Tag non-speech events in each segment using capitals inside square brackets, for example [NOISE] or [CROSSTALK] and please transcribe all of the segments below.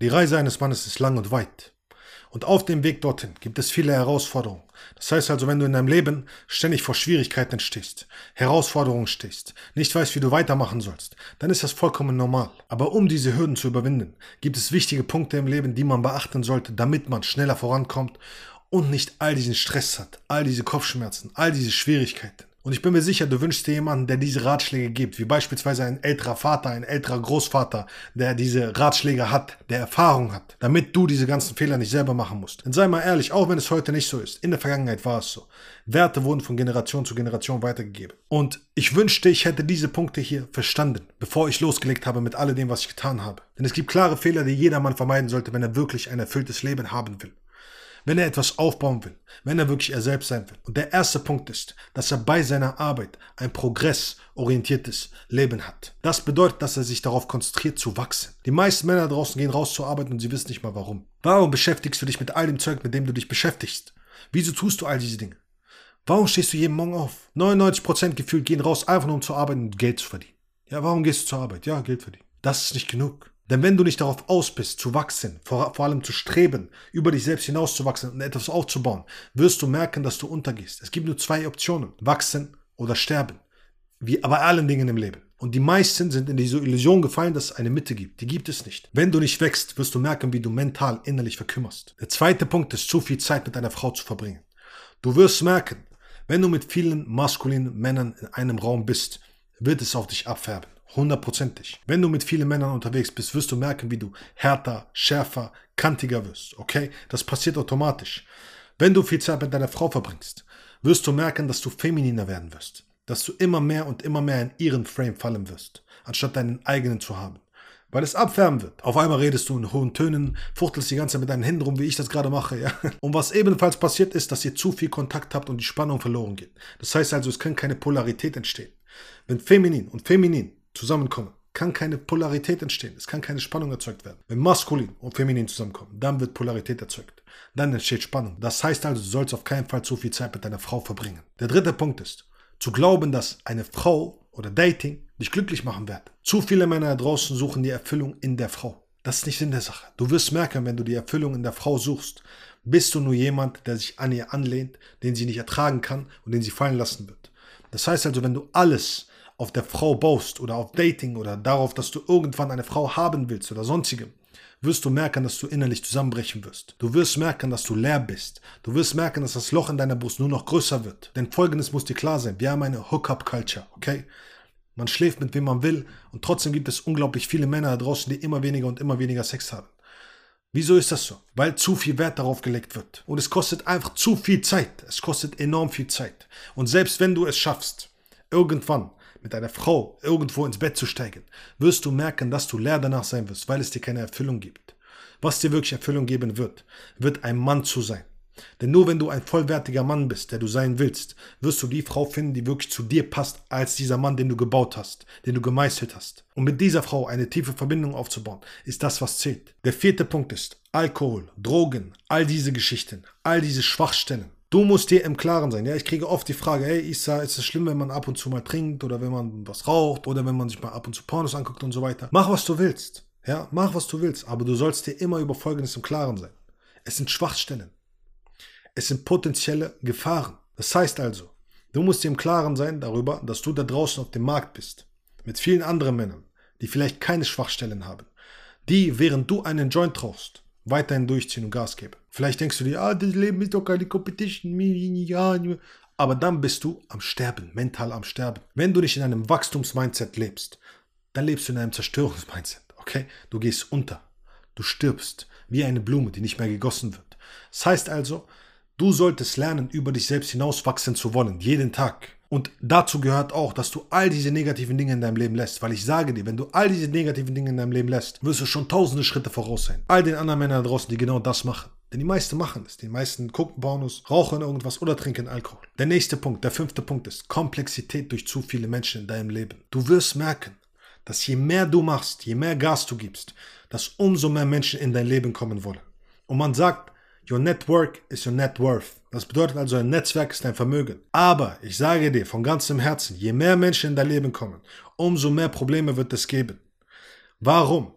Die Reise eines Mannes ist lang und weit. Und auf dem Weg dorthin gibt es viele Herausforderungen. Das heißt also, wenn du in deinem Leben ständig vor Schwierigkeiten stehst, Herausforderungen stehst, nicht weißt, wie du weitermachen sollst, dann ist das vollkommen normal. Aber um diese Hürden zu überwinden, gibt es wichtige Punkte im Leben, die man beachten sollte, damit man schneller vorankommt und nicht all diesen Stress hat, all diese Kopfschmerzen, all diese Schwierigkeiten. Und ich bin mir sicher, du wünschst dir jemanden, der diese Ratschläge gibt, wie beispielsweise ein älterer Vater, ein älterer Großvater, der diese Ratschläge hat, der Erfahrung hat, damit du diese ganzen Fehler nicht selber machen musst. Denn sei mal ehrlich, auch wenn es heute nicht so ist, in der Vergangenheit war es so. Werte wurden von Generation zu Generation weitergegeben. Und ich wünschte, ich hätte diese Punkte hier verstanden, bevor ich losgelegt habe mit all dem, was ich getan habe. Denn es gibt klare Fehler, die jedermann vermeiden sollte, wenn er wirklich ein erfülltes Leben haben will wenn er etwas aufbauen will, wenn er wirklich er selbst sein will. Und der erste Punkt ist, dass er bei seiner Arbeit ein progressorientiertes Leben hat. Das bedeutet, dass er sich darauf konzentriert zu wachsen. Die meisten Männer draußen gehen raus zur Arbeit und sie wissen nicht mal warum. Warum beschäftigst du dich mit all dem Zeug, mit dem du dich beschäftigst? Wieso tust du all diese Dinge? Warum stehst du jeden Morgen auf? 99% gefühlt gehen raus, einfach nur um zu arbeiten und Geld zu verdienen. Ja, warum gehst du zur Arbeit? Ja, Geld verdienen. Das ist nicht genug. Denn wenn du nicht darauf aus bist, zu wachsen, vor, vor, allem zu streben, über dich selbst hinauszuwachsen und etwas aufzubauen, wirst du merken, dass du untergehst. Es gibt nur zwei Optionen, wachsen oder sterben. Wie bei allen Dingen im Leben. Und die meisten sind in diese Illusion gefallen, dass es eine Mitte gibt. Die gibt es nicht. Wenn du nicht wächst, wirst du merken, wie du mental innerlich verkümmerst. Der zweite Punkt ist, zu viel Zeit mit einer Frau zu verbringen. Du wirst merken, wenn du mit vielen maskulinen Männern in einem Raum bist, wird es auf dich abfärben. Hundertprozentig. Wenn du mit vielen Männern unterwegs bist, wirst du merken, wie du härter, schärfer, kantiger wirst. Okay? Das passiert automatisch. Wenn du viel Zeit mit deiner Frau verbringst, wirst du merken, dass du femininer werden wirst. Dass du immer mehr und immer mehr in ihren Frame fallen wirst, anstatt deinen eigenen zu haben. Weil es abfärben wird. Auf einmal redest du in hohen Tönen, fuchtelst die ganze Zeit mit deinen Händen rum, wie ich das gerade mache, ja. [LAUGHS] Und was ebenfalls passiert ist, dass ihr zu viel Kontakt habt und die Spannung verloren geht. Das heißt also, es kann keine Polarität entstehen. Wenn feminin und feminin zusammenkommen, kann keine Polarität entstehen. Es kann keine Spannung erzeugt werden. Wenn maskulin und feminin zusammenkommen, dann wird Polarität erzeugt. Dann entsteht Spannung. Das heißt also, du sollst auf keinen Fall zu viel Zeit mit deiner Frau verbringen. Der dritte Punkt ist, zu glauben, dass eine Frau oder Dating dich glücklich machen wird. Zu viele Männer da draußen suchen die Erfüllung in der Frau. Das ist nicht Sinn der Sache. Du wirst merken, wenn du die Erfüllung in der Frau suchst, bist du nur jemand, der sich an ihr anlehnt, den sie nicht ertragen kann und den sie fallen lassen wird. Das heißt also, wenn du alles auf der Frau baust oder auf Dating oder darauf, dass du irgendwann eine Frau haben willst oder sonstigem, wirst du merken, dass du innerlich zusammenbrechen wirst. Du wirst merken, dass du leer bist. Du wirst merken, dass das Loch in deiner Brust nur noch größer wird. Denn folgendes muss dir klar sein. Wir haben eine Hookup-Culture, okay? Man schläft mit wem man will und trotzdem gibt es unglaublich viele Männer da draußen, die immer weniger und immer weniger Sex haben. Wieso ist das so? Weil zu viel Wert darauf gelegt wird. Und es kostet einfach zu viel Zeit. Es kostet enorm viel Zeit. Und selbst wenn du es schaffst, irgendwann mit einer Frau irgendwo ins Bett zu steigen, wirst du merken, dass du leer danach sein wirst, weil es dir keine Erfüllung gibt. Was dir wirklich Erfüllung geben wird, wird ein Mann zu sein. Denn nur wenn du ein vollwertiger Mann bist, der du sein willst, wirst du die Frau finden, die wirklich zu dir passt, als dieser Mann, den du gebaut hast, den du gemeißelt hast. Und mit dieser Frau eine tiefe Verbindung aufzubauen, ist das, was zählt. Der vierte Punkt ist Alkohol, Drogen, all diese Geschichten, all diese Schwachstellen Du musst dir im Klaren sein. Ja, ich kriege oft die Frage, hey, Isa, ist es schlimm, wenn man ab und zu mal trinkt oder wenn man was raucht oder wenn man sich mal ab und zu Pornos anguckt und so weiter. Mach, was du willst. Ja, mach, was du willst. Aber du sollst dir immer über Folgendes im Klaren sein. Es sind Schwachstellen. Es sind potenzielle Gefahren. Das heißt also, du musst dir im Klaren sein darüber, dass du da draußen auf dem Markt bist. Mit vielen anderen Männern, die vielleicht keine Schwachstellen haben. Die, während du einen Joint rauchst, weiterhin durchziehen und Gas geben. Vielleicht denkst du dir, ah, das Leben ist doch keine Competition. Aber dann bist du am Sterben, mental am Sterben. Wenn du nicht in einem Wachstumsmindset lebst, dann lebst du in einem Zerstörungsmindset. Okay? Du gehst unter. Du stirbst wie eine Blume, die nicht mehr gegossen wird. Das heißt also, du solltest lernen, über dich selbst hinauswachsen zu wollen, jeden Tag. Und dazu gehört auch, dass du all diese negativen Dinge in deinem Leben lässt. Weil ich sage dir, wenn du all diese negativen Dinge in deinem Leben lässt, wirst du schon tausende Schritte voraus sein. All den anderen Männern da draußen, die genau das machen. Denn die meisten machen es. Die meisten gucken Pornos, rauchen irgendwas oder trinken Alkohol. Der nächste Punkt, der fünfte Punkt ist Komplexität durch zu viele Menschen in deinem Leben. Du wirst merken, dass je mehr du machst, je mehr Gas du gibst, dass umso mehr Menschen in dein Leben kommen wollen. Und man sagt, Your network is your net worth. Das bedeutet also, ein Netzwerk ist dein Vermögen. Aber ich sage dir von ganzem Herzen, je mehr Menschen in dein Leben kommen, umso mehr Probleme wird es geben. Warum?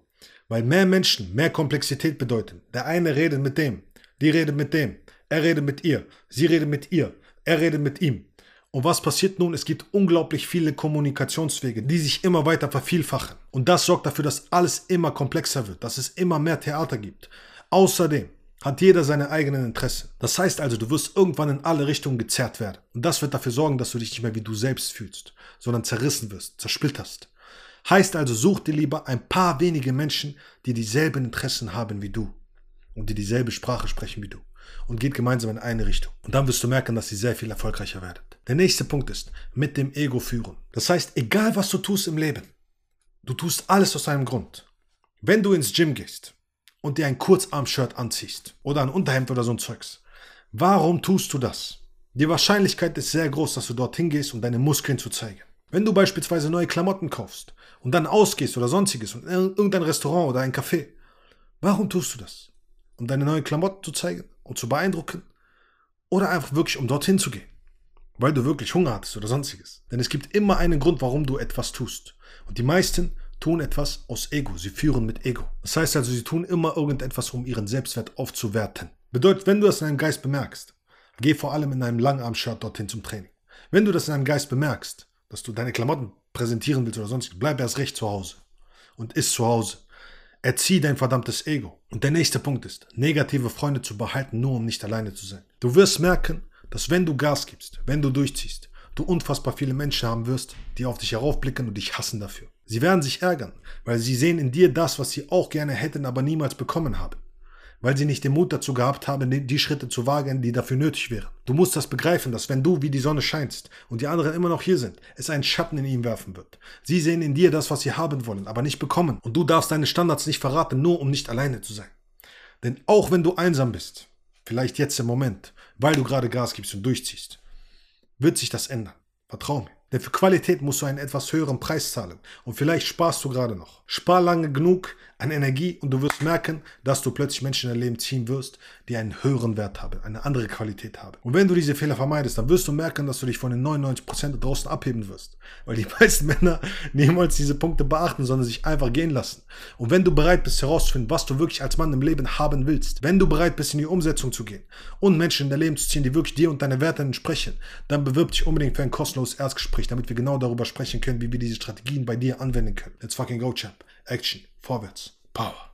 Weil mehr Menschen mehr Komplexität bedeuten. Der eine redet mit dem, die redet mit dem, er redet mit ihr, sie redet mit ihr, er redet mit ihm. Und was passiert nun? Es gibt unglaublich viele Kommunikationswege, die sich immer weiter vervielfachen. Und das sorgt dafür, dass alles immer komplexer wird, dass es immer mehr Theater gibt. Außerdem hat jeder seine eigenen Interessen. Das heißt also, du wirst irgendwann in alle Richtungen gezerrt werden. Und das wird dafür sorgen, dass du dich nicht mehr wie du selbst fühlst, sondern zerrissen wirst, zersplitterst. Heißt also, such dir lieber ein paar wenige Menschen, die dieselben Interessen haben wie du und die dieselbe Sprache sprechen wie du und geht gemeinsam in eine Richtung. Und dann wirst du merken, dass ihr sehr viel erfolgreicher werdet. Der nächste Punkt ist, mit dem Ego führen. Das heißt, egal was du tust im Leben, du tust alles aus einem Grund. Wenn du ins Gym gehst und dir ein Kurzarm-Shirt anziehst oder ein Unterhemd oder so ein Zeugs, warum tust du das? Die Wahrscheinlichkeit ist sehr groß, dass du dorthin gehst, um deine Muskeln zu zeigen. Wenn du beispielsweise neue Klamotten kaufst und dann ausgehst oder sonstiges und in irgendein Restaurant oder ein Café, warum tust du das? Um deine neuen Klamotten zu zeigen und zu beeindrucken? Oder einfach wirklich, um dorthin zu gehen? Weil du wirklich Hunger hattest oder sonstiges. Denn es gibt immer einen Grund, warum du etwas tust. Und die meisten tun etwas aus Ego. Sie führen mit Ego. Das heißt also, sie tun immer irgendetwas, um ihren Selbstwert aufzuwerten. Bedeutet, wenn du das in deinem Geist bemerkst, geh vor allem in einem Langarm-Shirt dorthin zum Training. Wenn du das in deinem Geist bemerkst, dass du deine Klamotten präsentieren willst oder sonstiges, bleib erst recht zu Hause. Und ist zu Hause. Erzieh dein verdammtes Ego. Und der nächste Punkt ist, negative Freunde zu behalten, nur um nicht alleine zu sein. Du wirst merken, dass wenn du Gas gibst, wenn du durchziehst, du unfassbar viele Menschen haben wirst, die auf dich heraufblicken und dich hassen dafür. Sie werden sich ärgern, weil sie sehen in dir das, was sie auch gerne hätten, aber niemals bekommen haben weil sie nicht den Mut dazu gehabt haben, die Schritte zu wagen, die dafür nötig wären. Du musst das begreifen, dass wenn du wie die Sonne scheinst und die anderen immer noch hier sind, es einen Schatten in ihm werfen wird. Sie sehen in dir das, was sie haben wollen, aber nicht bekommen. Und du darfst deine Standards nicht verraten, nur um nicht alleine zu sein. Denn auch wenn du einsam bist, vielleicht jetzt im Moment, weil du gerade Gas gibst und durchziehst, wird sich das ändern. Vertrau mir. Denn für Qualität musst du einen etwas höheren Preis zahlen. Und vielleicht sparst du gerade noch. Spar lange genug an Energie und du wirst merken, dass du plötzlich Menschen in dein Leben ziehen wirst, die einen höheren Wert haben, eine andere Qualität haben. Und wenn du diese Fehler vermeidest, dann wirst du merken, dass du dich von den 99% draußen abheben wirst. Weil die [LAUGHS] meisten Männer niemals diese Punkte beachten, sondern sich einfach gehen lassen. Und wenn du bereit bist herauszufinden, was du wirklich als Mann im Leben haben willst, wenn du bereit bist, in die Umsetzung zu gehen und Menschen in dein Leben zu ziehen, die wirklich dir und deine Werte entsprechen, dann bewirb dich unbedingt für ein kostenloses Erstgespräch Gespräch, damit wir genau darüber sprechen können, wie wir diese Strategien bei dir anwenden können. Let's fucking go, Champ. Action. Vorwärts. Power.